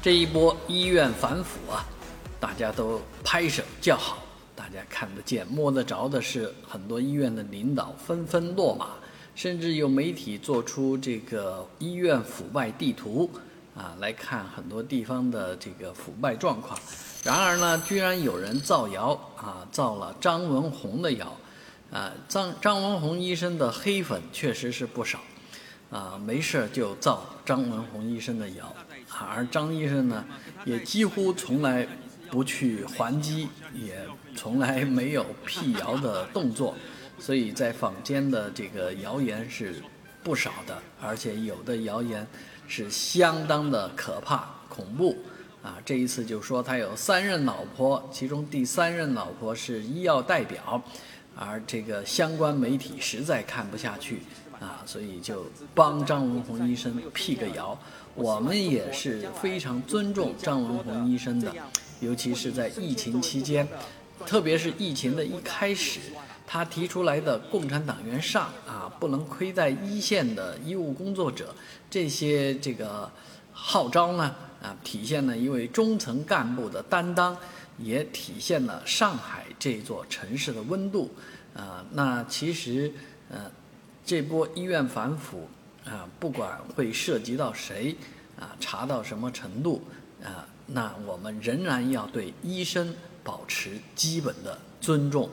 这一波医院反腐啊，大家都拍手叫好，大家看得见、摸得着的是，很多医院的领导纷纷落马，甚至有媒体做出这个医院腐败地图啊，来看很多地方的这个腐败状况。然而呢，居然有人造谣啊，造了张文宏的谣，啊，张张文宏医生的黑粉确实是不少，啊，没事就造张文宏医生的谣。而张医生呢，也几乎从来不去还击，也从来没有辟谣的动作，所以在坊间的这个谣言是不少的，而且有的谣言是相当的可怕、恐怖。啊，这一次就说他有三任老婆，其中第三任老婆是医药代表，而这个相关媒体实在看不下去。啊，所以就帮张文宏医生辟个谣。我们也是非常尊重张文宏医生的，尤其是在疫情期间，特别是疫情的一开始，他提出来的“共产党员上”啊，不能亏待一线的医务工作者这些这个号召呢，啊，体现了一位中层干部的担当，也体现了上海这座城市的温度。啊，那其实，呃。这波医院反腐啊，不管会涉及到谁啊，查到什么程度啊，那我们仍然要对医生保持基本的尊重。